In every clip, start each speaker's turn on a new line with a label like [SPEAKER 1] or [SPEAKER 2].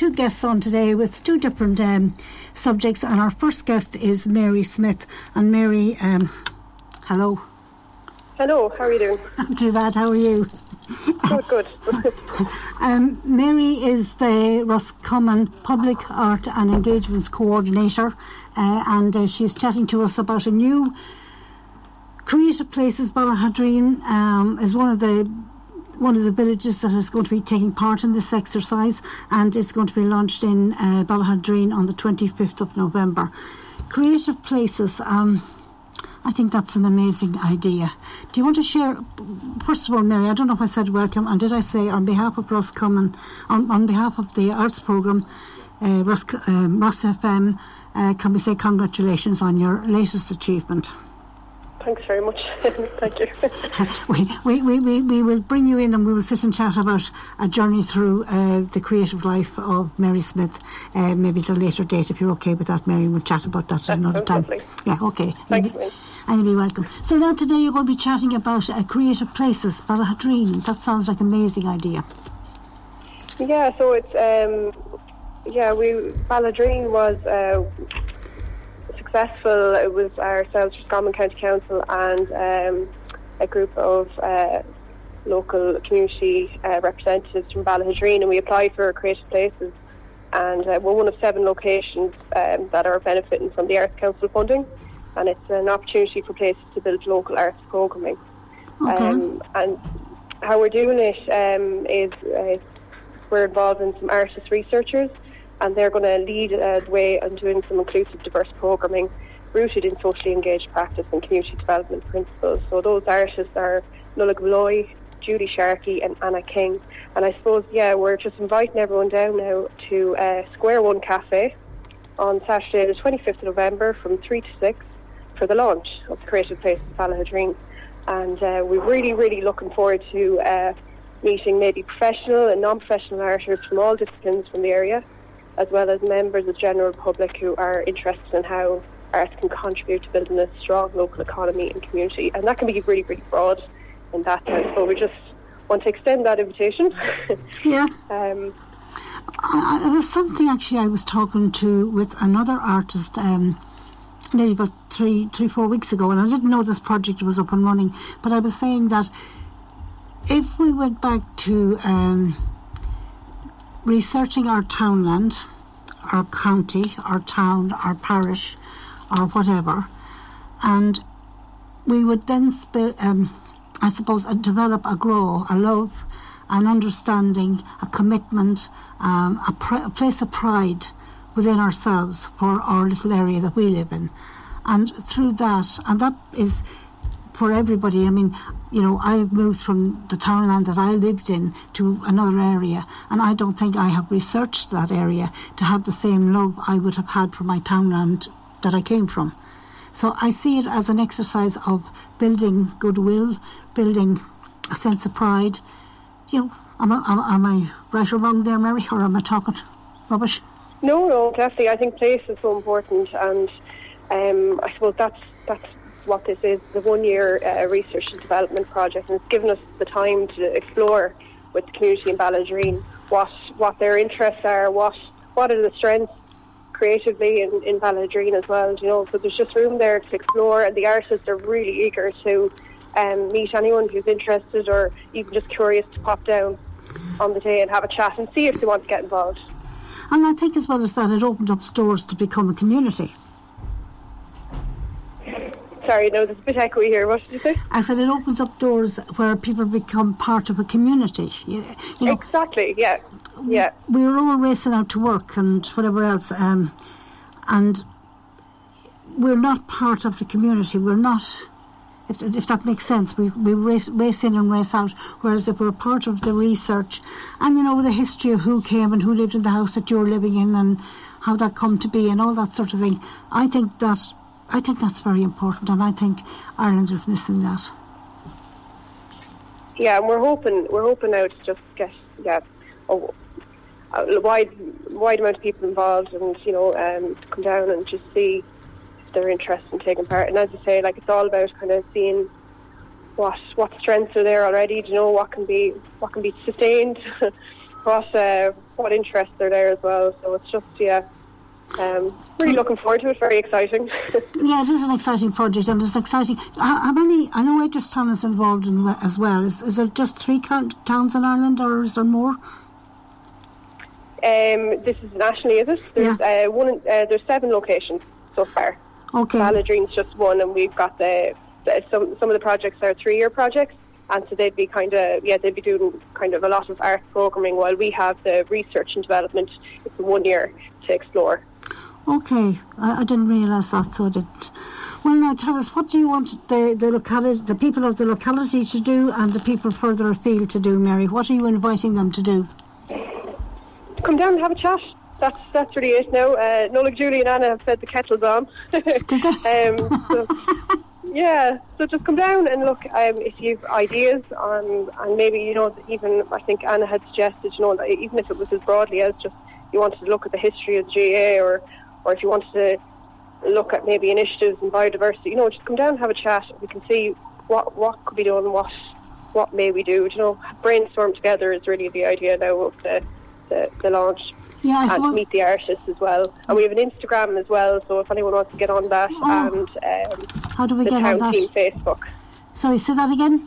[SPEAKER 1] two guests on today with two different um, subjects, and our first guest is Mary Smyth. And Mary, um, hello.
[SPEAKER 2] Hello, how are you doing?
[SPEAKER 1] Not too bad. How are you?
[SPEAKER 2] Good, good.
[SPEAKER 1] um, Mary is the Roscommon Public Art and Engagements Coordinator, uh, and uh, she's chatting to us about a new Creative Places Ballaghaderreen um, is one of the one of the villages that is going to be taking part in this exercise, and it's going to be launched in uh, Ballaghaderreen on the 25th of November. Creative Places. Um, I think that's an amazing idea. Do you want to share? First of all, Mary, I don't know if I said welcome, and did I say on behalf of Roscommon, on, on behalf of the arts programme, uh, um, FM, uh, can we say congratulations on your latest achievement?
[SPEAKER 2] Thanks very much. Thank you.
[SPEAKER 1] we, we, we, we we will bring you in and we will sit and chat about a journey through uh, the creative life of Mary Smyth, uh, maybe at a later date. If you're okay with that, Mary, we'll chat about that,
[SPEAKER 2] that
[SPEAKER 1] another time.
[SPEAKER 2] Lovely.
[SPEAKER 1] Yeah, okay.
[SPEAKER 2] Thanks,
[SPEAKER 1] and you'll be welcome. So now today you're going to be chatting about uh, creative places, Ballaghaderreen. That sounds like an amazing idea.
[SPEAKER 2] Yeah, so it's um, yeah, we Ballaghaderreen was uh, successful. It was ourselves, Roscommon County Council, and um, a group of uh, local community uh, representatives from Ballaghaderreen, and we applied for creative places. And uh, we're one of seven locations um, that are benefiting from the Arts Council funding, and it's an opportunity for places to build local arts programming.
[SPEAKER 1] Okay.
[SPEAKER 2] Um, and how we're doing it um, is uh, we're involving some artist researchers and they're going to lead uh, the way on doing some inclusive, diverse programming rooted in socially engaged practice and community development principles. So those artists are Nollaig Molloy, Julie Sharkey, and Anna King. And I suppose, yeah, we're just inviting everyone down now to uh, Square One Cafe on Saturday, the 25th of November, from 3 to 6 for the launch of the Creative Place in Ballaghaderreen. And uh, we're really, really looking forward to uh, meeting maybe professional and non-professional artists from all disciplines from the area as well as members of the general public who are interested in how arts can contribute to building a strong local economy and community. And that can be really, really broad in that sense. So we just want to extend that invitation.
[SPEAKER 1] yeah.
[SPEAKER 2] um,
[SPEAKER 1] uh, there was something actually I was talking to with another artist um, maybe about three, three, four weeks ago, and I didn't know this project was up and running. But I was saying that if we went back to um, researching our townland, our county, our town, our parish, or whatever, and we would then, um, I suppose, uh, develop a grow, a love, an understanding, a commitment, um, a, a place of pride within ourselves for our little area that we live in. And through that, and that is for everybody. I mean, you know, I moved from the townland that I lived in to another area, and I don't think I have researched that area to have the same love I would have had for my townland that I came from. So I see it as an exercise of building goodwill, building a sense of pride. You know, am I, am, I right or wrong there, Mary, or am I talking rubbish?
[SPEAKER 2] No, no, definitely. I think place is so important, and um, I suppose that's that's what this is the one year uh, research and development project, and it's given us the time to explore with the community in Ballaghaderreen what what their interests are, what what are the strengths creatively in, in Ballaghaderreen as well. You know, so there's just room there to explore, and the artists are really eager to um, meet anyone who's interested or even just curious to pop down on the day and have a chat and see if they want to get involved.
[SPEAKER 1] And I think as well as that, it opened up doors to become a community.
[SPEAKER 2] Sorry, no, there's a bit echoey here. What did you say?
[SPEAKER 1] I said it opens up doors where people become part of a community. You, you know,
[SPEAKER 2] exactly. Yeah. Yeah.
[SPEAKER 1] We were all racing out to work and whatever else, um, and we're not part of the community. We're not. If, if that makes sense, we, we race, race in and race out. Whereas if we're part of the research and, you know, the history of who came and who lived in the house that you're living in and how that come to be and all that sort of thing, I think that I think that's very important, and I think Ireland is missing that.
[SPEAKER 2] Yeah, and we're hoping we're hoping now to just get yeah a, a wide wide amount of people involved, and you know, um, come down and just see if they're interested in taking part. And as you say, like it's all about kind of seeing what what strengths are there already. Do you know what can be what can be sustained, what uh, what interests are there as well. So it's just yeah, um, really looking forward to it. Very exciting.
[SPEAKER 1] yeah, it is an exciting project, and it's exciting. How, how many? I know Town is involved in as well. Is, is there just three towns in Ireland, or is there more?
[SPEAKER 2] Um, this is nationally, is it? There's
[SPEAKER 1] yeah.
[SPEAKER 2] uh, one. Uh, there's seven locations so far.
[SPEAKER 1] Okay.
[SPEAKER 2] Ballaghaderreen's just one, and we've got the, the some some of the projects are three-year projects, and so they'd be kind of yeah they'd be doing kind of a lot of art programming while we have the research and development. It's one year to explore.
[SPEAKER 1] Okay, I, I didn't realise that, so I didn't. Well, now tell us, what do you want the the locality, the people of the locality to do, and the people further afield to do, Mary? What are you inviting them to do?
[SPEAKER 2] Come down and have a chat. That's that's really it now. Uh, Nola, Julie, and Anna have said the kettle's on. um, so, yeah, so just come down and look. Um, if you've ideas on, and maybe you know, even I think Anna had suggested, you know, that even if it was as broadly as just you wanted to look at the history of GA or or if you wanted to look at maybe initiatives and biodiversity, you know, just come down and have a chat. We can see what what could be done, what what may we do. You know, brainstorm together is really the idea now of the the, the launch.
[SPEAKER 1] Yeah, I
[SPEAKER 2] and meet the artists as well. And we have an Instagram as well, so if anyone wants to get on that,
[SPEAKER 1] oh.
[SPEAKER 2] and um,
[SPEAKER 1] how do we
[SPEAKER 2] the
[SPEAKER 1] get
[SPEAKER 2] town
[SPEAKER 1] on that?
[SPEAKER 2] Team Facebook.
[SPEAKER 1] Sorry, say that again.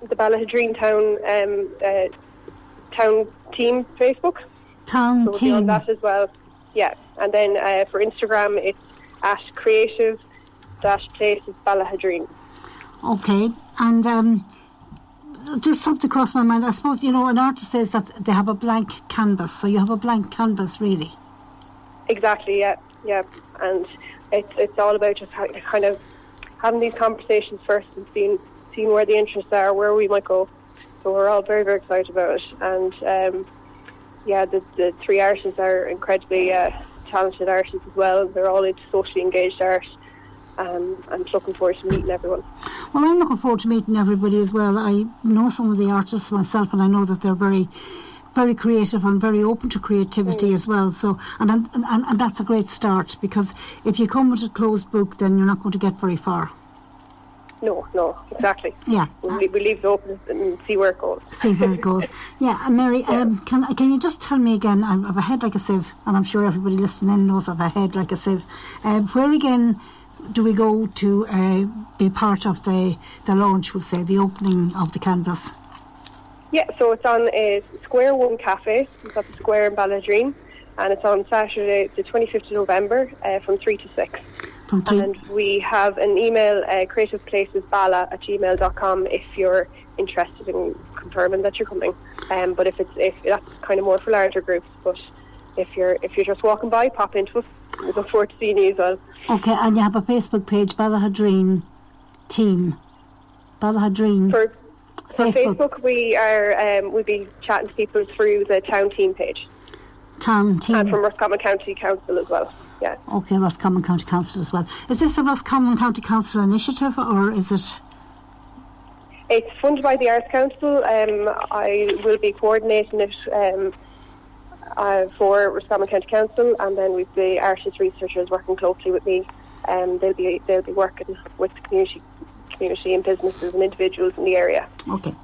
[SPEAKER 2] The Ballaghaderreen Town um, uh, Town Team Facebook.
[SPEAKER 1] Town
[SPEAKER 2] so
[SPEAKER 1] Team.
[SPEAKER 2] on that as well. Yeah, and then uh, for Instagram, it's at creative dash places Ballaghaderreen.
[SPEAKER 1] Okay, and um, just something across my mind. I suppose you know an artist says that they have a blank canvas, so you have a blank canvas, really.
[SPEAKER 2] Exactly. Yeah, yeah, and it's it's all about just how, kind of having these conversations first and seeing seeing where the interests are, where we might go. So we're all very very excited about it, and um, yeah, the, the three artists are incredibly uh, talented artists as well. They're all into socially engaged art. Um, I'm looking forward to meeting everyone.
[SPEAKER 1] Well, I'm looking forward to meeting everybody as well. I know some of the artists myself, and I know that they're very, very creative and very open to creativity mm. as well. So, and, and and that's a great start because if you come with a closed book, then you're not going to get very far.
[SPEAKER 2] No, no, exactly.
[SPEAKER 1] Yeah,
[SPEAKER 2] we, we leave it open and see where it goes.
[SPEAKER 1] See where it goes. yeah, and Mary, yeah. Um, can can you just tell me again? I have a head like a sieve, and I'm sure everybody listening in knows I have a head like a sieve. Uh, where again do we go to uh, be part of the the launch? We'll say the opening of the canvas.
[SPEAKER 2] Yeah, so it's on uh, Square One Cafe. It's at the Square in Ballaghaderreen, and it's on Saturday, the 25th of November, uh, from three to six. And we have an email, uh, creativeplacesbala at gmail.com if you're interested in confirming that you're coming. Um, but if it's if that's kind of more for larger groups, but if you're if you're just walking by, pop into us. We look forward to seeing you as well.
[SPEAKER 1] Okay, and you have a Facebook page, Ballaghaderreen Team. Ballaghaderreen.
[SPEAKER 2] For, for Facebook. Facebook. we are um, we'll be chatting to people through the town team page.
[SPEAKER 1] Town team.
[SPEAKER 2] And from Roscommon County Council as well yeah.
[SPEAKER 1] Okay, Roscommon County Council as well. Is this a Roscommon County Council initiative or is it?
[SPEAKER 2] It's funded by the Arts Council. Um, I will be coordinating it um, uh, for Roscommon County Council, and then with the artist researchers working closely with me. Um, they'll be they'll be working with the community, community and businesses and individuals in the area.
[SPEAKER 1] Okay.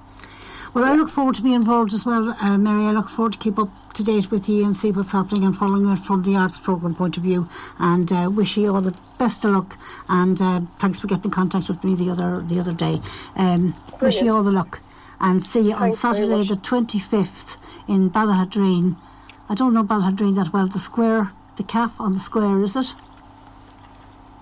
[SPEAKER 1] Well, I look forward to being involved as well, uh, Mary. I look forward to keep up to date with you and see what's happening and following it from the arts programme point of view. And uh, wish you all the best of luck. And uh, thanks for getting in contact with me the other the other day. Um, wish you all the luck. And see you
[SPEAKER 2] thanks
[SPEAKER 1] on Saturday the 25th in Ballaghaderreen. I don't know Ballaghaderreen that well. The square, the calf on the square, is it?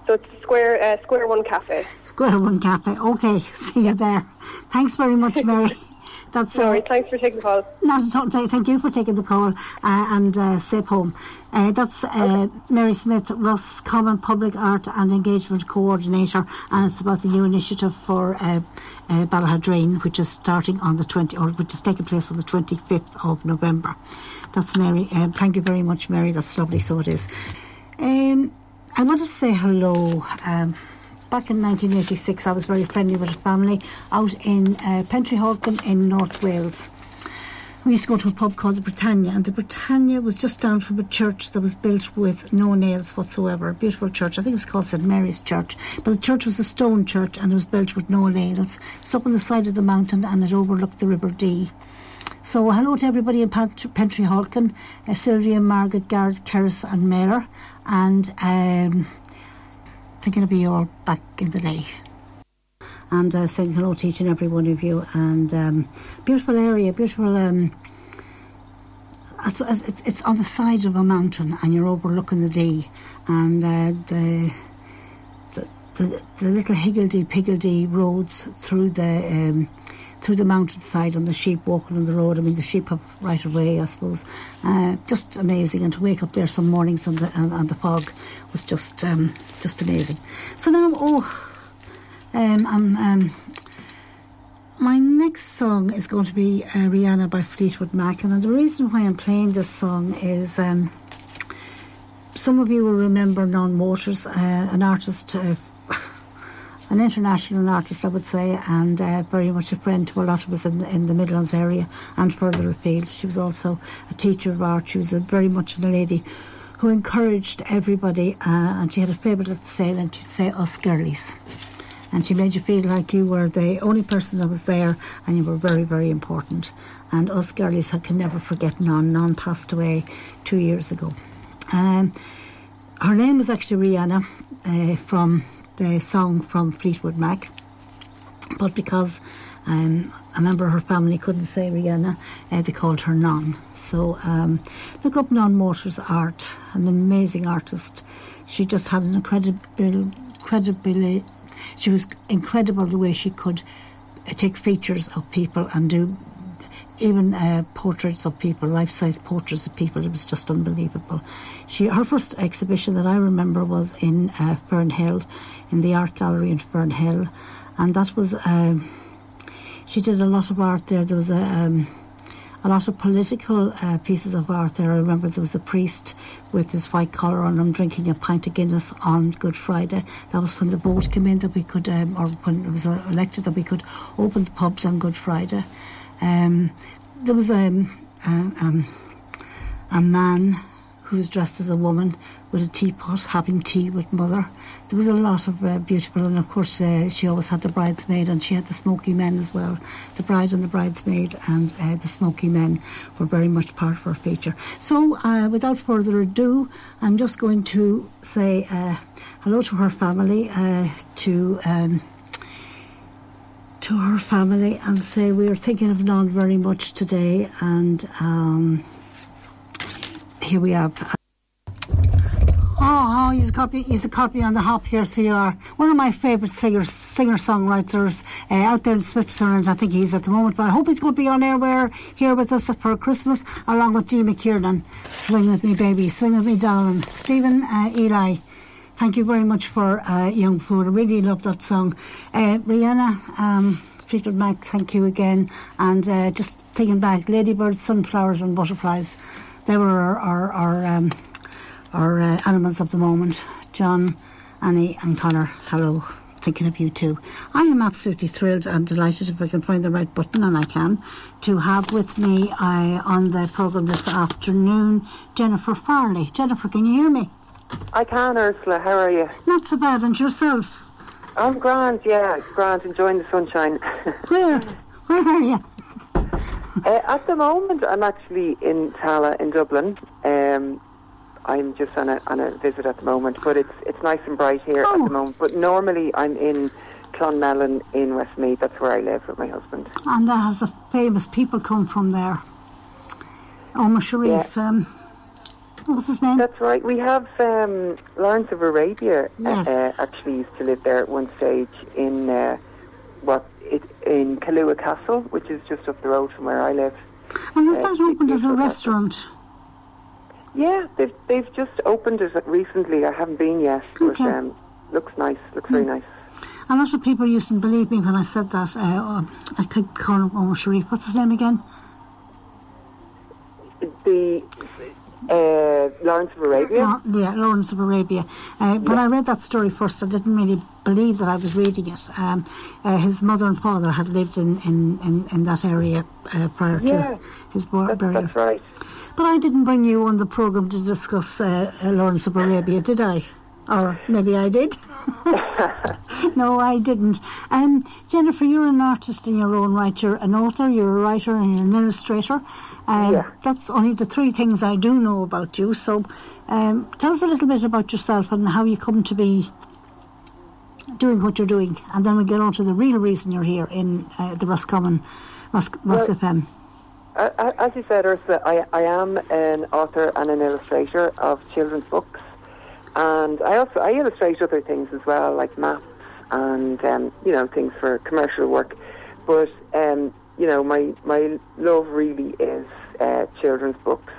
[SPEAKER 2] So it's Square uh, Square One Cafe.
[SPEAKER 1] Square One Cafe. Okay, see you there. Thanks very much, Mary.
[SPEAKER 2] That's Sorry, uh, thanks for taking the call. Not
[SPEAKER 1] at all. Thank you for taking the call uh, and uh, safe home. Uh, that's uh, okay. Mary Smyth, Ross Common Public Art and Engagement Coordinator, and it's about the new initiative for uh, uh, Ballaghaderreen, which is starting on the 20, or which is taking place on the 25th of November. That's Mary. Um, thank you very much, Mary. That's lovely. So it is. Um, I want to say hello. Um, back in 1986, I was very friendly with a family out in uh, Pentre Halkyn in North Wales. We used to go to a pub called the Britannia, and the Britannia was just down from a church that was built with no nails whatsoever. A beautiful church. I think it was called St Mary's Church. But the church was a stone church and it was built with no nails. It's up on the side of the mountain and it overlooked the River Dee. So hello to everybody in Pant- Pentre Halkyn, uh, Sylvia, Margaret, Gareth, Keris and Mayor. And um, thinking of you all back in the day. And uh, saying hello to each and every one of you. And um, beautiful area, beautiful... Um, it's, it's, it's on the side of a mountain and you're overlooking the Dee and uh, the, the, the the little higgledy piggledy roads through the um, through the mountainside and the sheep walking on the road. I mean, the sheep have right away, I suppose. Uh, just amazing, and to wake up there some mornings and the and, and the fog was just um, just amazing. So now, oh, um, I'm. Um, my next song is going to be uh, Rhiannon by Fleetwood Mac, and the reason why I'm playing this song is um, some of you will remember Non Waters, uh, an artist, uh, an international artist, I would say, and uh, very much a friend to a lot of us in, in the Midlands area and further afield. She was also a teacher of art. She was very much a lady who encouraged everybody, uh, and she had a favourite at the sale, and she'd say, Us girlies and she made you feel like you were the only person that was there and you were very, very important. And us girlies I can never forget Non. Non passed away two years ago. Um, her name was actually Rhiannon uh, from the song from Fleetwood Mac, but because um, a member of her family couldn't say Rhiannon, uh, they called her Non. So um, look up Non Waters' art, an amazing artist. She just had an incredible, credibility she was incredible the way she could uh, take features of people and do even uh, portraits of people, life-size portraits of people. It was just unbelievable. She her first exhibition that I remember was in uh, Fernhill, in the art gallery in Fernhill, and that was. Um, she did a lot of art there. There was a. Um, a lot of political uh, pieces of art there. I remember there was a priest with his white collar on him drinking a pint of Guinness on Good Friday. That was when the vote came in that we could, um, or when it was elected, that we could open the pubs on Good Friday. Um, there was um, a, um, a man who was dressed as a woman with a teapot having tea with mother. There was a lot of uh, beautiful, and of course, uh, she always had the bridesmaid and she had the smoky men as well. The bride and the bridesmaid and uh, the smoky men were very much part of her feature. So, uh, without further ado, I'm just going to say uh, hello to her family, uh, to. Um, to her family and say we are thinking of Non very much today and um, here we have Oh, oh, he's a copy. He's a copy on the hop here. So you are one of my favourite singers, singer songwriters uh, out there in Switzerland. I think he's at the moment, but I hope he's going to be on airware here with us for Christmas, along with G McKiernan. Swing with me, baby. Swing with me, darling. Stephen uh, Eli. Thank you very much for uh, Young Food. I really love that song. Uh, Rhiannon, um, Fleetwood Mac, thank you again. And uh, just thinking back, ladybirds, sunflowers, and butterflies. They were our, our, our um, our uh, animals of the moment, John, Annie, and Connor. Hello, thinking of you too. I am absolutely thrilled and delighted if I can find the right button, and I can, to have with me uh, on the programme this afternoon Jennifer Farley. Jennifer, can you hear me?
[SPEAKER 3] I can, Ursula. How are you?
[SPEAKER 1] Not so bad, and yourself?
[SPEAKER 3] I'm grand, yeah, grand, enjoying the sunshine.
[SPEAKER 1] Where? Where are you?
[SPEAKER 3] uh, at the moment, I'm actually in Tallaght in Dublin. Um, I'm just on a on a visit at the moment, but it's it's nice and bright here oh. at the oh. moment. But normally I'm in Clonmellon in Westmeath. That's where I live with my husband.
[SPEAKER 1] And there has a famous people come from there. Omar Sharif. Yeah. Um, what was his name?
[SPEAKER 3] That's right. We have um, Lawrence of Arabia. Uh, yes. Uh, actually used to live there at one stage in uh, what it in Killua Castle, which is just up the road from where I live.
[SPEAKER 1] And has uh, that opened as a restaurant? Castle.
[SPEAKER 3] Yeah, they've they've just opened it recently. I haven't been yet, okay. but um, looks nice. Looks mm. very hmm. nice.
[SPEAKER 1] A lot of people used to believe me when I said that. Uh, I could call him Omar Sharif. What's his name again?
[SPEAKER 3] The uh, Lawrence of Arabia.
[SPEAKER 1] yeah, Lawrence of Arabia. Uh, when I read that story first, I didn't really believe that I was reading it. Um, uh, his mother and father had lived in, in, in, in that area uh, prior
[SPEAKER 3] yeah,
[SPEAKER 1] to his burial.
[SPEAKER 3] That's right.
[SPEAKER 1] But I didn't bring you on the programme to discuss uh, Lawrence of Arabia, did I? Or maybe I did. no, I didn't. Um, Jennifer, you're an artist in your own right. You're an author, you're a writer, and you're an illustrator. Um,
[SPEAKER 3] Yeah.
[SPEAKER 1] That's only the three things I do know about you. So um, tell us a little bit about yourself and how you come to be doing what you're doing. And then we'll get on to the real reason you're here in uh, the Roscommon, Ros- Ross
[SPEAKER 3] Well-
[SPEAKER 1] FM.
[SPEAKER 3] Uh, as you said, Ursula, I, I am an author and an illustrator of children's books, and I also I illustrate other things as well, like maps and um, you know things for commercial work. But um, you know, my my love really is uh, children's books,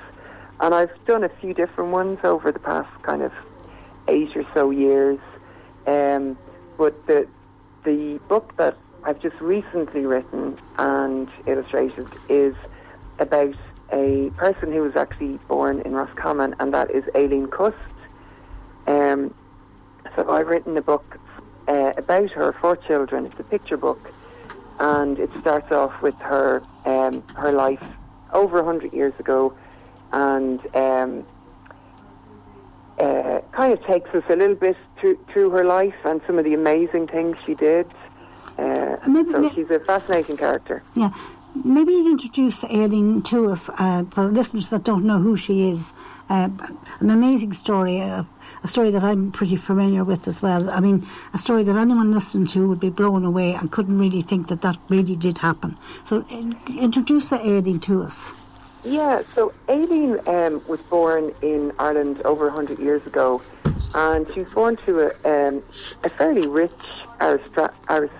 [SPEAKER 3] and I've done a few different ones over the past kind of eight or so years. Um, but the the book that I've just recently written and illustrated is about a person who was actually born in Roscommon, and that is Aleen Cust. Um, so I've written a book uh, about her for children. It's a picture book, and it starts off with her um, her life over hundred years ago, and um, uh, kind of takes us a little bit through, through her life and some of the amazing things she did. Uh,
[SPEAKER 1] maybe-
[SPEAKER 3] so she's a fascinating character.
[SPEAKER 1] Yeah. Maybe you'd introduce Aleen to us uh, for listeners that don't know who she is. Uh, an amazing story, uh, a story that I'm pretty familiar with as well. I mean, a story that anyone listening to would be blown away and couldn't really think that that really did happen. So, introduce Aleen to us.
[SPEAKER 3] Yeah, so Aleen um, was born in Ireland over 100 years ago, and she was born to a, um, a fairly rich aristra- arist-.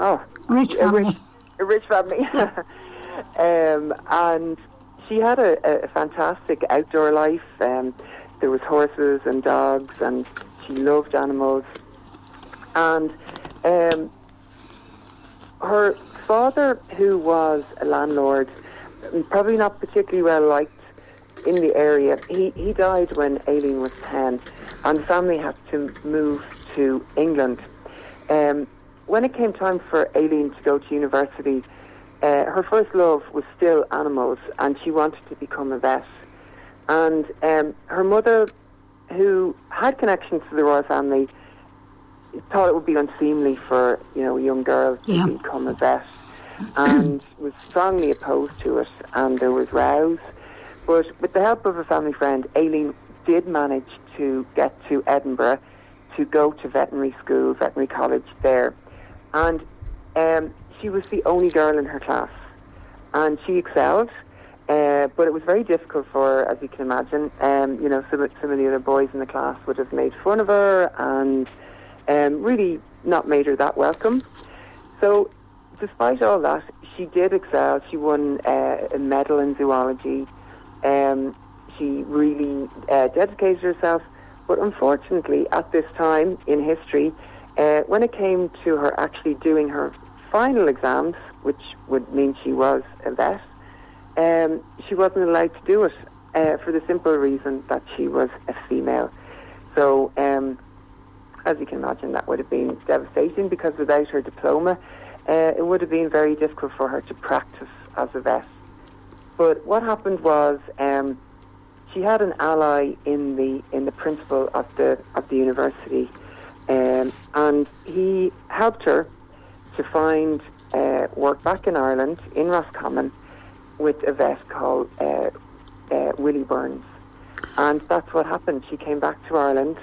[SPEAKER 3] Oh,
[SPEAKER 1] Rich
[SPEAKER 3] a
[SPEAKER 1] family.
[SPEAKER 3] rich, a rich family. um, and she had a, a fantastic outdoor life. Um, there was horses and dogs, and she loved animals. And um, her father, who was a landlord, probably not particularly well liked in the area, he, he died when Aleen was 10, and the family had to move to England. Um, when it came time for Aleen to go to university, uh, her first love was still animals, and she wanted to become a vet. And um, her mother, who had connections to the royal family, thought it would be unseemly for you know a young girl to
[SPEAKER 1] Yeah.
[SPEAKER 3] become a vet, and was strongly opposed to it. And there was rows, but with the help of a family friend, Aleen did manage to get to Edinburgh to go to veterinary school, veterinary college there, and um, she was the only girl in her class, and she excelled. Uh, but it was very difficult for her, as you can imagine. Um, you know, some, some of the other boys in the class would have made fun of her and um, really not made her that welcome. So, despite all that, she did excel. She won uh, a medal in zoology. Um, she really uh, dedicated herself. But unfortunately, at this time in history, uh, when it came to her actually doing her final exams, which would mean she was a vet, um, she wasn't allowed to do it uh, for the simple reason that she was a female. So, um, as you can imagine, that would have been devastating because without her diploma, uh, it would have been very difficult for her to practice as a vet. But what happened was um, she had an ally in the in the principal of the of the university, um, and he helped her to find uh, work back in Ireland in Roscommon with a vet called uh, uh, Willie Burns, and that's what happened. She came back to Ireland.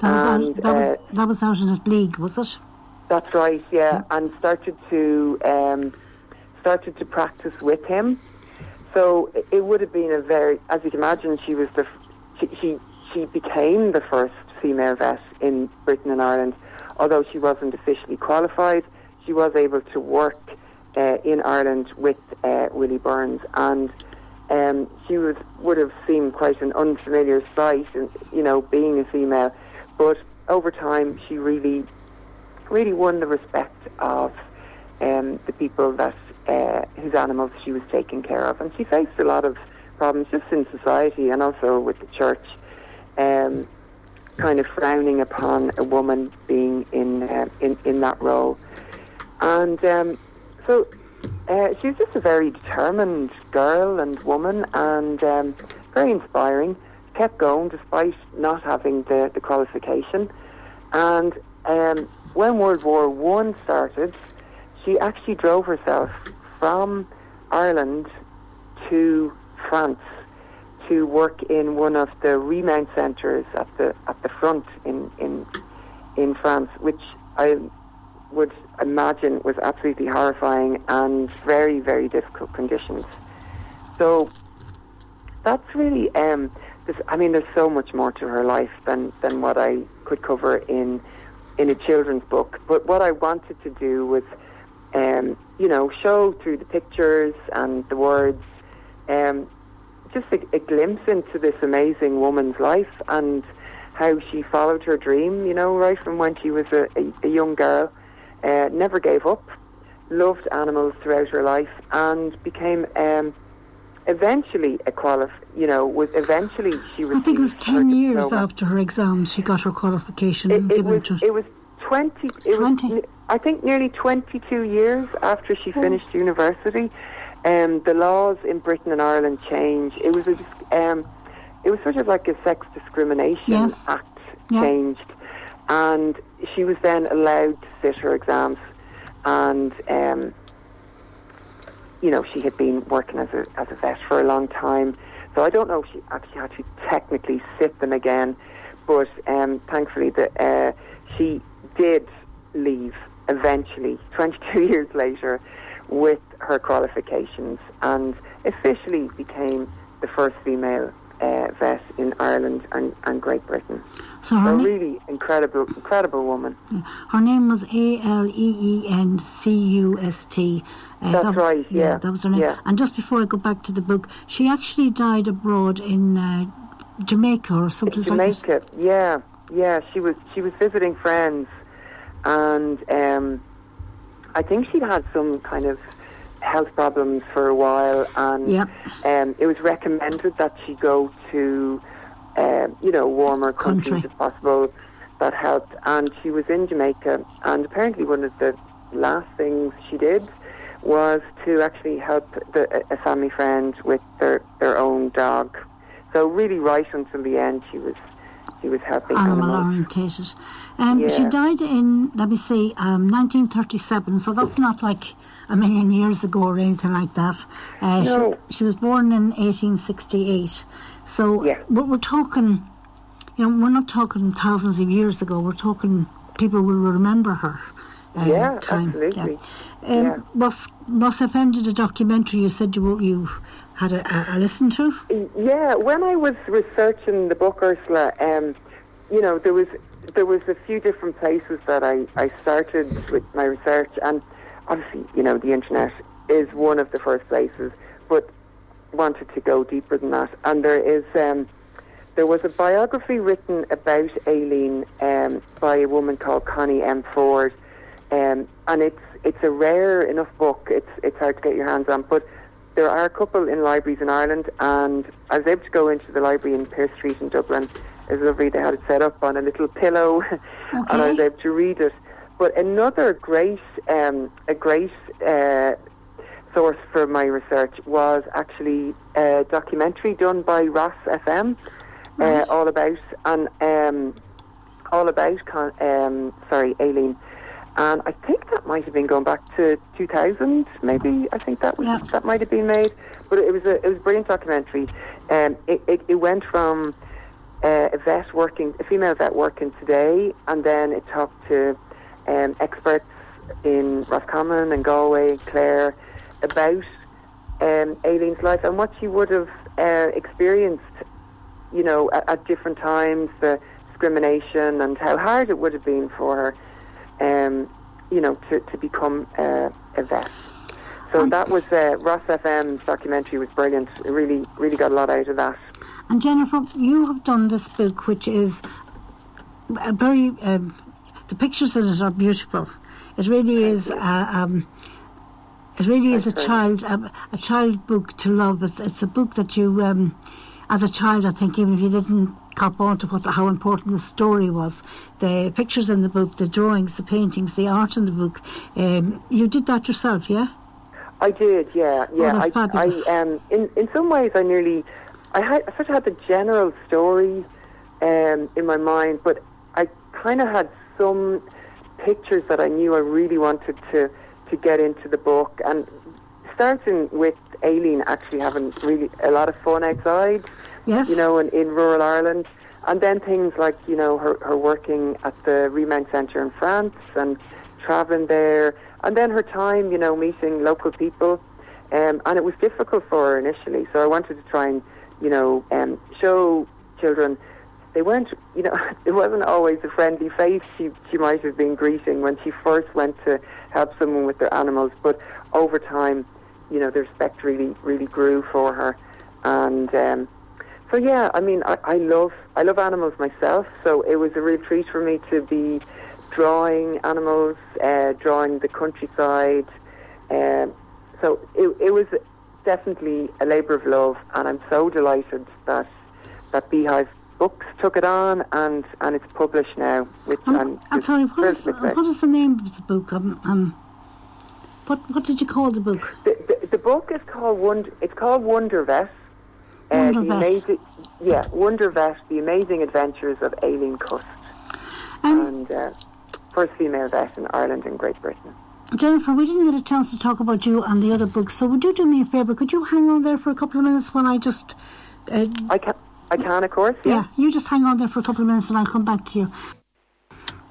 [SPEAKER 1] That was,
[SPEAKER 3] And,
[SPEAKER 1] out, that, was,
[SPEAKER 3] uh,
[SPEAKER 1] that was out in Athleague, was it?
[SPEAKER 3] That's right, yeah, and started to um, started to practice with him. So it- it would have been a very, as you can imagine, she was the she she, she became the first female vet in Britain and Ireland. Although she wasn't officially qualified, she was able to work uh, in Ireland with uh, Willie Burns, and um, she was would have seemed quite an unfamiliar sight, and you know, being a female. But over time, she really really won the respect of um, the people that uh, whose animals she was taking care of, and she faced a lot of problems just in society and also with the church, um, kind of frowning upon a woman being in uh, in in that role, and um, so uh, she's just a very determined girl and woman, and um, very inspiring. kept going despite not having the, the qualification. And um, when World War One started, she actually drove herself from Ireland to France to work in one of the remount centres at the at the front in in in France, which I would imagine was absolutely horrifying and very very difficult conditions. So that's really um, this, I mean, there's so much more to her life than than what I could cover in in a children's book. But what I wanted to do was, um, you know, show through the pictures and the words, um, just a, a glimpse into this amazing woman's life and how she followed her dream. You know, right from when she was a, a, a young girl, uh, never gave up, loved animals throughout her life, and became. Um, eventually a qualif you know was eventually she was
[SPEAKER 1] I think it was 10 years after her exams she got her qualification
[SPEAKER 3] it, it was, it was 20 it
[SPEAKER 1] 20.
[SPEAKER 3] was I think nearly 22 years after she finished university um, the laws in Britain and Ireland changed it was a um, it was sort of like a sex discrimination
[SPEAKER 1] Yes.
[SPEAKER 3] act
[SPEAKER 1] Yeah.
[SPEAKER 3] changed and she was then allowed to sit her exams and um, you know, she had been working as a as a vet for a long time. So I don't know if she actually had to technically sit them again, but um, thankfully that uh, she did leave eventually, 22 years later, with her qualifications and officially became the first female uh, vet in Ireland and, and Great Britain.
[SPEAKER 1] so her,
[SPEAKER 3] A
[SPEAKER 1] na-
[SPEAKER 3] really incredible, incredible woman.
[SPEAKER 1] her name was A L E E N C U S T. Uh,
[SPEAKER 3] That's right, yeah,
[SPEAKER 1] that was her name.
[SPEAKER 3] yeah.
[SPEAKER 1] And just before I go back to the book, she actually died abroad in uh, Jamaica or something like that.
[SPEAKER 3] Jamaica, yeah, yeah. She was she was visiting friends, and um, I think she'd had some kind of health problems for a while, and
[SPEAKER 1] Yep.
[SPEAKER 3] um, it was recommended that she go to, um, you know, warmer countries
[SPEAKER 1] Country.
[SPEAKER 3] if possible. That helped, and she was in Jamaica, and apparently one of the last things she did was to actually help the, a family friend with their their own dog. So really, right until the end, she was she was helping
[SPEAKER 1] Animal
[SPEAKER 3] animals.
[SPEAKER 1] orientated. Um, She died in, let me see, um, 1937, so that's not like a million years ago or anything like that. Uh,
[SPEAKER 3] No.
[SPEAKER 1] she, she was born in 1868. So
[SPEAKER 3] Yeah.
[SPEAKER 1] we're, we're talking, you know, we're not talking thousands of years ago, we're talking people will remember her. uh,
[SPEAKER 3] Yeah,
[SPEAKER 1] time.
[SPEAKER 3] absolutely.
[SPEAKER 1] Yeah. Um,
[SPEAKER 3] Yeah.
[SPEAKER 1] Was Ross FM did a documentary you said you you had a, a, listen to?
[SPEAKER 3] Yeah, when I was researching the book, Ursula, um, you know, there was there was a few different places that I, I started with my research, and obviously, you know, the internet is one of the first places, but wanted to go deeper than that. And there is um, there was a biography written about Aleen um, by a woman called Connie M. Ford, um, and it's it's a rare enough book. It's it's hard to get your hands on, but there are a couple in libraries in Ireland, and I was able to go into the library in Pearse Street in Dublin. It was lovely. They had it set up on a little pillow, and I was able to read it. But another great, um, a great uh, source for my research was actually a documentary done by Ross FM,
[SPEAKER 1] Right.
[SPEAKER 3] uh, all about and um, all about con- um, sorry, Aleen. And I think that might have been going back to 2000, maybe. I think that was
[SPEAKER 1] Yeah.
[SPEAKER 3] that might have been made. But it was a it was a brilliant documentary. Um, it, it, it went from uh, a vet working, a female vet working today, and then it talked to um, experts in Roscommon and Galway and Clare about um, Aleen's life and what she would have uh, experienced, you know, at, at different times, the discrimination and how hard it would have been for her, um, you know, to, to become uh, a vet. So that was uh, Ross FM's documentary was brilliant. It really, really got a lot out of that.
[SPEAKER 1] And Jennifer, you have done this book, which is a very. Um, the pictures in it are beautiful. It really is. Uh, um, it really is a child a, a child book to love. It's it's a book that you, um, as a child, I think, even if you didn't cop on to what the, how important the story was, the pictures in the book, the drawings, the paintings, the art in the book, um, you did that yourself, yeah?
[SPEAKER 3] I did, yeah, yeah.
[SPEAKER 1] they're
[SPEAKER 3] I,
[SPEAKER 1] fabulous.
[SPEAKER 3] I, um, in in some ways, I nearly, I had I sort of had the general story um, in my mind, but I kind of had some pictures that I knew I really wanted to to get into the book, and starting with Aleen actually having really a lot of fun outside,
[SPEAKER 1] Yes.
[SPEAKER 3] you know, in, in rural Ireland, and then things like you know her, her working at the Remount Centre in France and traveling there, and then her time, you know, meeting local people, um, and it was difficult for her initially. So I wanted to try and you know um, show children they weren't, you know, it wasn't always a friendly face she, she might have been greeting when she first went to help someone with their animals. But over time, you know, the respect really, really grew for her. And um, so, yeah, I mean, I, I love, I love animals myself. So it was a real treat for me to be drawing animals, uh, drawing the countryside. Um, so it, it was definitely a labour of love, and I'm so delighted that that Beehive Books took it on, and and it's published now. Which
[SPEAKER 1] Um,
[SPEAKER 3] I'm,
[SPEAKER 1] I'm sorry, what is, what is the name of the book? Um, um, what, what did you call the book?
[SPEAKER 3] the, the, the book is called Wonder. It's called Wonder Vet. Uh,
[SPEAKER 1] Wonder
[SPEAKER 3] the
[SPEAKER 1] Vet.
[SPEAKER 3] amazing, yeah, Wonder Vet: The Amazing Adventures of Aleen Cust,
[SPEAKER 1] Um,
[SPEAKER 3] and uh, first female vet in Ireland and Great Britain.
[SPEAKER 1] Jennifer, we didn't get a chance to talk about you and the other books, so would you do me a favour? Could you hang on there for a couple of minutes when I just. Uh,
[SPEAKER 3] I can, I can, of course.
[SPEAKER 1] yeah, you just hang on there for a couple of minutes and I'll come back to you.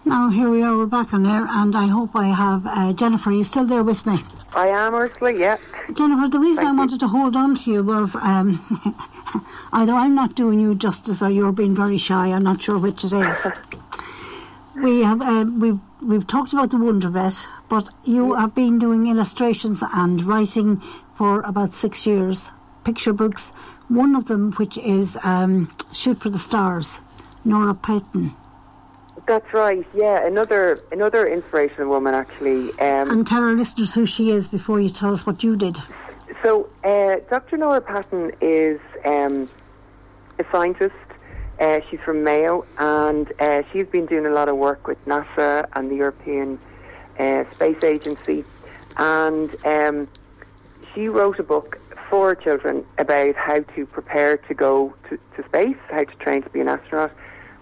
[SPEAKER 1] Now, here we are, we're back on air, and I hope I have uh, Jennifer. Are you still there with me?
[SPEAKER 3] I am Ursula. Yeah.
[SPEAKER 1] Jennifer, the reason
[SPEAKER 3] Thank
[SPEAKER 1] I
[SPEAKER 3] you.
[SPEAKER 1] wanted to hold on to you was um, either I'm not doing you justice or you're being very shy. I'm not sure which it is. we have uh, we've we've talked about the Wonder Vet, but you have been doing illustrations and writing for about six years. Picture books. One of them, which is um, Shoot for the Stars, Norah Patten.
[SPEAKER 3] That's right. Yeah, another another inspirational woman actually. Um,
[SPEAKER 1] And tell our listeners who she is before you tell us what you did.
[SPEAKER 3] so uh, Dr. Norah Patten is um, a scientist. Uh, she's from Mayo, and uh, she's been doing a lot of work with NASA and the European uh, Space Agency. And um, she wrote a book for children about how to prepare to go to, to space, how to train to be an astronaut.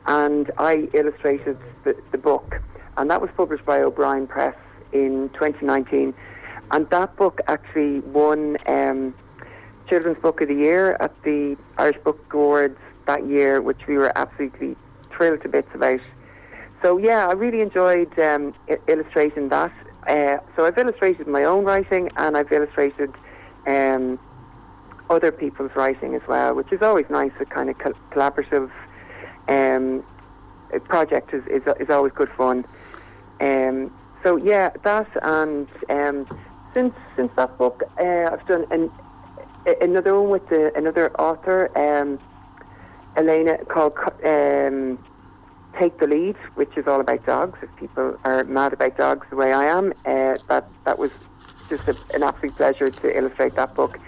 [SPEAKER 3] And I illustrated the, the book, and that was published by O'Brien Press in 2019. And that book actually won um, Children's Book of the Year at the Irish Book Awards that year, which we were absolutely thrilled to bits about. So yeah, I really enjoyed um, I- illustrating that. Uh, so I've illustrated my own writing, and I've illustrated um, other people's writing as well, which is always nice. A kind of col- collaborative um, project is, is is always good fun. Um, so yeah, that and um, since since that book, uh, I've done an, another one with the, another author, um, Elena, called um, Take the Lead, which is all about dogs. If people are mad about dogs the way I am, uh, that that was just a, an absolute pleasure to illustrate that book.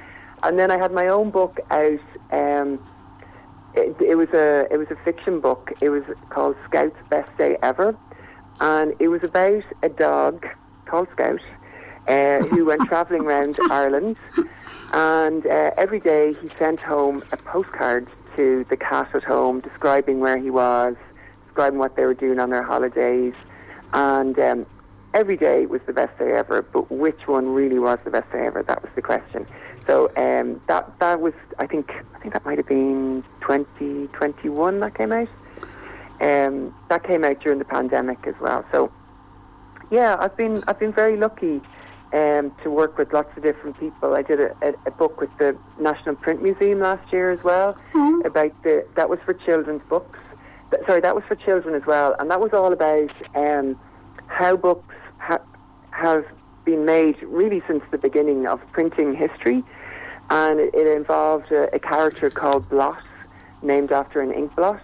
[SPEAKER 3] And then I had my own book out. Um, it, it was a it was a fiction book. It was called Scout's Best Day Ever, and it was about a dog called Scout uh, who went travelling around Ireland, and uh, every day he sent home a postcard to the cat at home describing where he was, describing what they were doing on their holidays, and um, every day was the best day ever. But which one really was the best day ever? That was the question. So um, that that was I think I think that might have been 2021 that came out. Um, that came out during the pandemic as well. So yeah, I've been I've been very lucky um, to work with lots of different people. I did a, a, a book with the National Print Museum last year as well
[SPEAKER 1] Oh.
[SPEAKER 3] about the that was for children's books. Sorry, that was for children as well, and that was all about um, how books ha- have been made really since the beginning of printing history, and it, involved a, a character called Blot, named after an ink blot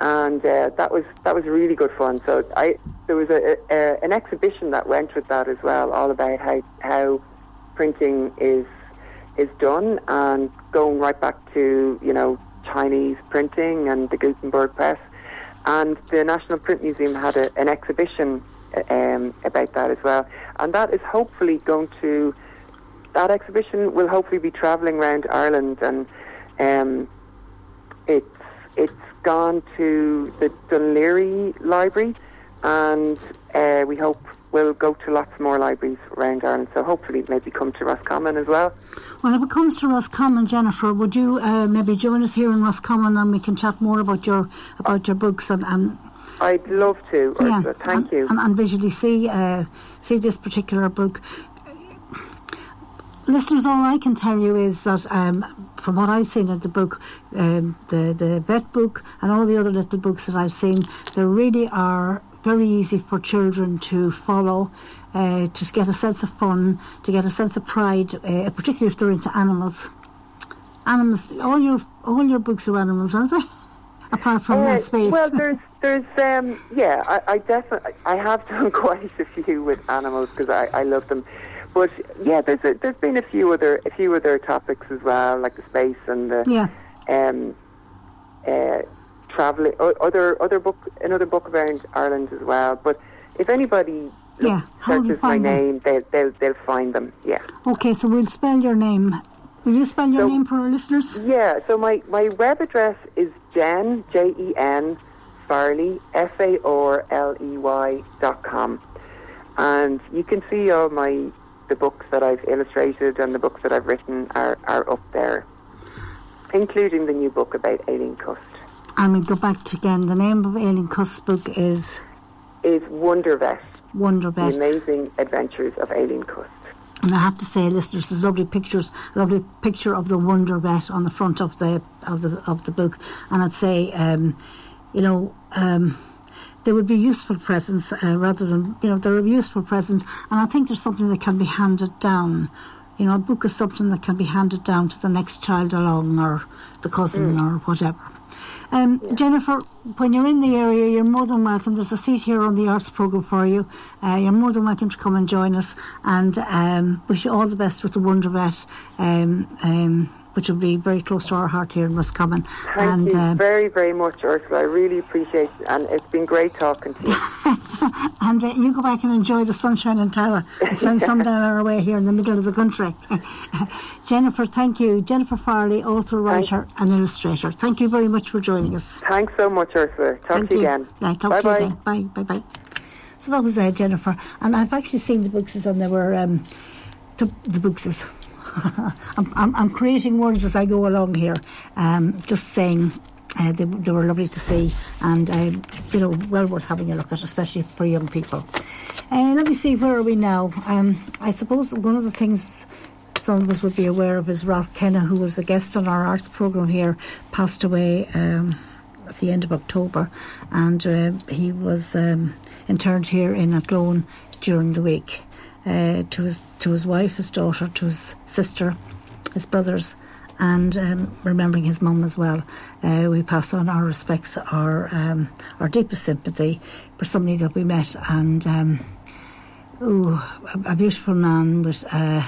[SPEAKER 3] and uh, that was that was really good fun. So I there was a, a an exhibition that went with that as well, all about how how printing is is done, and going right back to you know Chinese printing and the Gutenberg press, and the National Print Museum had a, an exhibition um, about that as well, and that is hopefully going to that exhibition will hopefully be travelling around Ireland and. Um, it's it's gone to the Dún Laoghaire Library, and uh, we hope we'll go to lots more libraries around Ireland. So hopefully, maybe come to Roscommon as well.
[SPEAKER 1] Well, if it comes to Roscommon, Jennifer, would you uh, maybe join us here in Roscommon and we can chat more about your about your books and. and
[SPEAKER 3] I'd love to,
[SPEAKER 1] yeah,
[SPEAKER 3] Thank
[SPEAKER 1] and,
[SPEAKER 3] you.
[SPEAKER 1] And, and visually see uh, see this particular book. Listeners, all I can tell you is that um, from what I've seen in the book, um, the the vet book, and all the other little books that I've seen, they really are very easy for children to follow, uh, to get a sense of fun, to get a sense of pride, uh, particularly if they're into animals. Animals, all your all your books are animals, aren't they? Apart from
[SPEAKER 3] Uh,
[SPEAKER 1] uh, space.
[SPEAKER 3] Well, there's, there's, um, yeah, I, I definitely, I have done quite a few with animals because I, I love them. But yeah, there's a, there's been a few other, a few other topics as well, like the space and the,
[SPEAKER 1] yeah.
[SPEAKER 3] um, uh, traveling, other, other book, another book around Ireland as well. But if anybody
[SPEAKER 1] Yeah, how do you
[SPEAKER 3] searches my
[SPEAKER 1] find them?
[SPEAKER 3] name, they'll, they'll, they'll find them. Yeah.
[SPEAKER 1] Okay, so we'll spell your name. Will you spell your
[SPEAKER 3] So-
[SPEAKER 1] name for our listeners?
[SPEAKER 3] Yeah, so my, my web address is Jen, J E N, Farley, F A R L E Y dot com. And you can see all my the books that I've illustrated and the books that I've written are, are up there, including the new book about Aleen Cust.
[SPEAKER 1] And we go back to again. The name of Aleen Cust's book is
[SPEAKER 3] Is Wonder Vet,
[SPEAKER 1] Wonder
[SPEAKER 3] The Amazing Adventures of Aleen Cust.
[SPEAKER 1] And I have to say, listeners, there's lovely pictures, lovely picture of the Wonder Vet on the front of the of the of the book. And I'd say, um, you know, um, they would be useful presents uh, rather than you know they're a useful present. And I think there's something that can be handed down. You know, a book is something that can be handed down to the next child along, or the cousin, or whatever. Um, Jennifer, when you're in the area, you're more than welcome. There's a seat here on the arts programme for you. Uh, you're more than welcome to come and join us. And um, wish you all the best with the Wonder Vet, um, um, which will be very close to our heart here in Roscommon.
[SPEAKER 3] Thank
[SPEAKER 1] and
[SPEAKER 3] you
[SPEAKER 1] um,
[SPEAKER 3] very, very much, Ursula. I really appreciate it, and it's been great talking to you.
[SPEAKER 1] and uh, you go back and enjoy the sunshine in Tara and send some down our way here in the middle of the country. Jennifer, thank you. Jennifer Farley, author, writer, and illustrator. Thank you very much for joining us.
[SPEAKER 3] Thanks so much, Ursula. Talk
[SPEAKER 1] Thank
[SPEAKER 3] to you
[SPEAKER 1] you.
[SPEAKER 3] again.
[SPEAKER 1] Yeah, talk
[SPEAKER 3] bye
[SPEAKER 1] to you
[SPEAKER 3] bye.
[SPEAKER 1] again. Bye, bye, bye. So that was uh, Jennifer, and I've actually seen the books and they were um, the, the books. I'm, I'm, I'm creating words as I go along here. Um, just saying. Uh, they, they were lovely to see and um, you know well worth having a look at especially for young people uh, let me see where are we now um, I suppose one of the things some of us would be aware of is Ralph Kenna who was a guest on our arts programme here passed away um, at the end of October, and uh, he was um, interned here in Athlone during the week. Uh, to his to his wife, his daughter, to his sister, his brothers, and um, remembering his mum as well. Uh, we pass on our respects, our um, our deepest sympathy for somebody that we met, and um, ooh, a, a beautiful man with uh,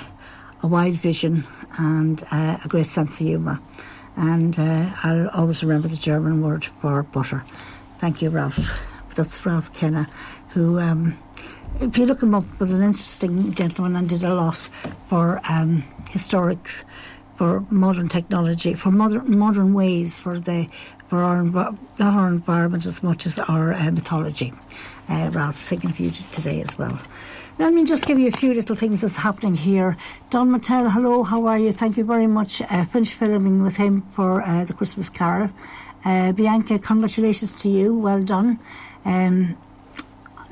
[SPEAKER 1] a wide vision and uh, a great sense of humour. And uh, I'll always remember the German word for butter. Thank you, Ralph. That's Ralph Kenna, who, if you look him up, was an interesting gentleman and did a lot for um, historic, for modern technology, for modern modern ways for the for our not our environment as much as our uh, mythology. Uh, Ralph thinking of you today as well. Let me just give you a few little things that's happening here. Don Martell, hello, how are you? Thank you very much. Uh, finished filming with him for uh, the Christmas Carol. Uh, Bianca, congratulations to you. Well done. Um,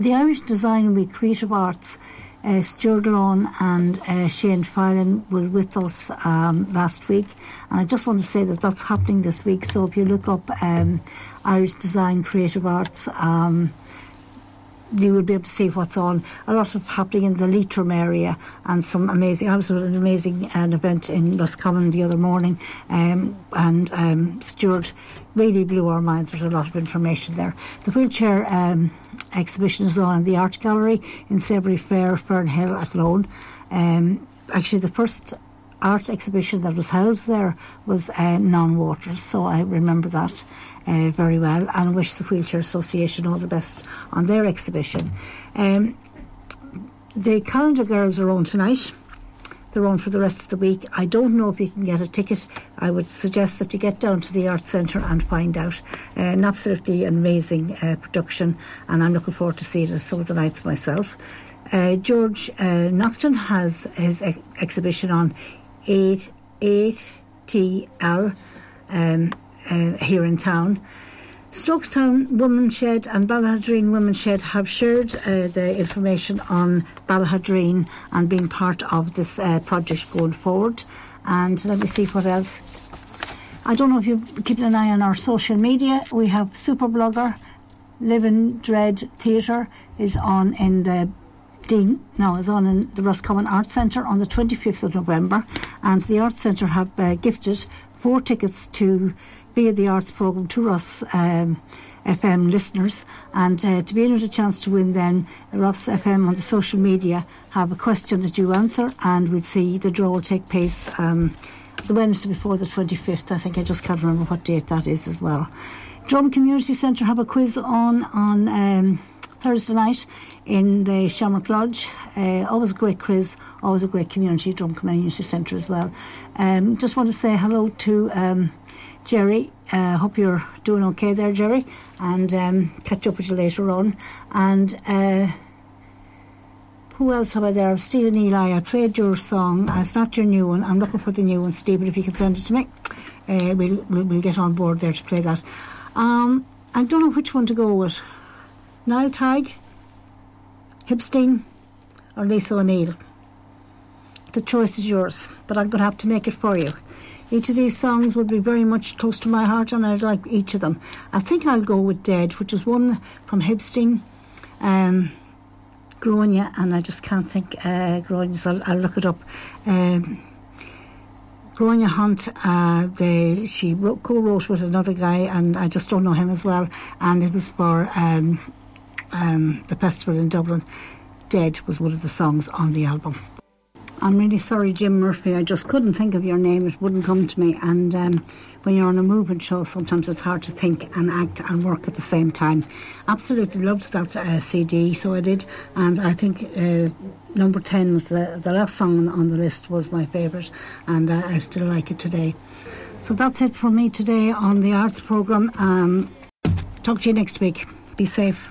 [SPEAKER 1] the Irish Design Week Creative Arts, uh, Stuart Lawn and uh, Shane Filan was with us um, last week. And I just want to say that that's happening this week. So if you look up um, Irish Design Creative Arts, um, you will be able to see what's on. A lot of happening in the Leitrim area and some amazing. I was at an amazing uh, event in Roscommon the other morning, um, and um, Stuart really blew our minds with a lot of information there. The wheelchair um, exhibition is on in the Art Gallery in Sabry Fair, Fernhill at Lone. Um, actually, the first art exhibition that was held there was uh, non-waters, so I remember that uh, very well and wish the Wheelchair Association all the best on their exhibition. Um, the calendar girls are on tonight. The run for the rest of the week. I don't know if you can get a ticket. I would suggest that you get down to the Arts Centre and find out. Uh, an absolutely amazing uh, production, and I'm looking forward to seeing it some of the nights myself. Uh, George uh, Nocton has his ex- exhibition on 8, 8TL um, uh, here in town. Strokestown Women's Shed and Ballaghaderreen Women's Shed have shared uh, the information on Ballaghaderreen and being part of this uh, project going forward. And let me see what else. I don't know if you're keeping an eye on our social media. We have Super Blogger, Living Dread Theatre is on in the Dean, no, is on in the Roscommon Arts Centre on the 25th of November, and the Arts Centre have uh, gifted four tickets to via the arts programme to Ross um, FM listeners. And uh, to be able a chance to win, then Ross FM on the social media have a question that you answer, and we'll see the draw will take place um, the Wednesday before the 25th. I think I just can't remember what date that is as well. Drum Community Centre have a quiz on on. Um, Thursday night in the Shamrock Lodge. Uh, always a great quiz, always a great community, Drum Community Centre as well. Um, just want to say hello to um, Jerry. Uh, hope you're doing okay there, Jerry, and um, catch up with you later on. And uh, who else have I there? Stephen Eli. I played your song. Uh, it's not your new one. I'm looking for the new one, Stephen. If you can send it to me, uh, we'll, we'll, we'll get on board there to play that. Um, I don't know which one to go with. Niall Tag, Hibstein, or Lisa O'Neill. The choice is yours, but I'm going to have to make it for you. Each of these songs would be very much close to my heart, and I'd like each of them. I think I'll go with Dead, which is one from Hibstein, um, and I just can't think uh, so I'll, I'll look it up. Um, Hunt, uh, they, she wrote, co-wrote with another guy, and I just don't know him as well. And it was for um, um, the festival in Dublin. Dead was one of the songs on the album. I'm really sorry, Jim Murphy. I just couldn't think of your name. It wouldn't come to me. And um, when you're on a movement show, sometimes it's hard to think and act and work at the same time. Absolutely loved that uh, CD, so I did. And I think uh, number 10 was the, the last song on the list was my favourite. And uh, I still like it today. So that's it for me today on the arts programme. Um, talk to you next week. Be safe.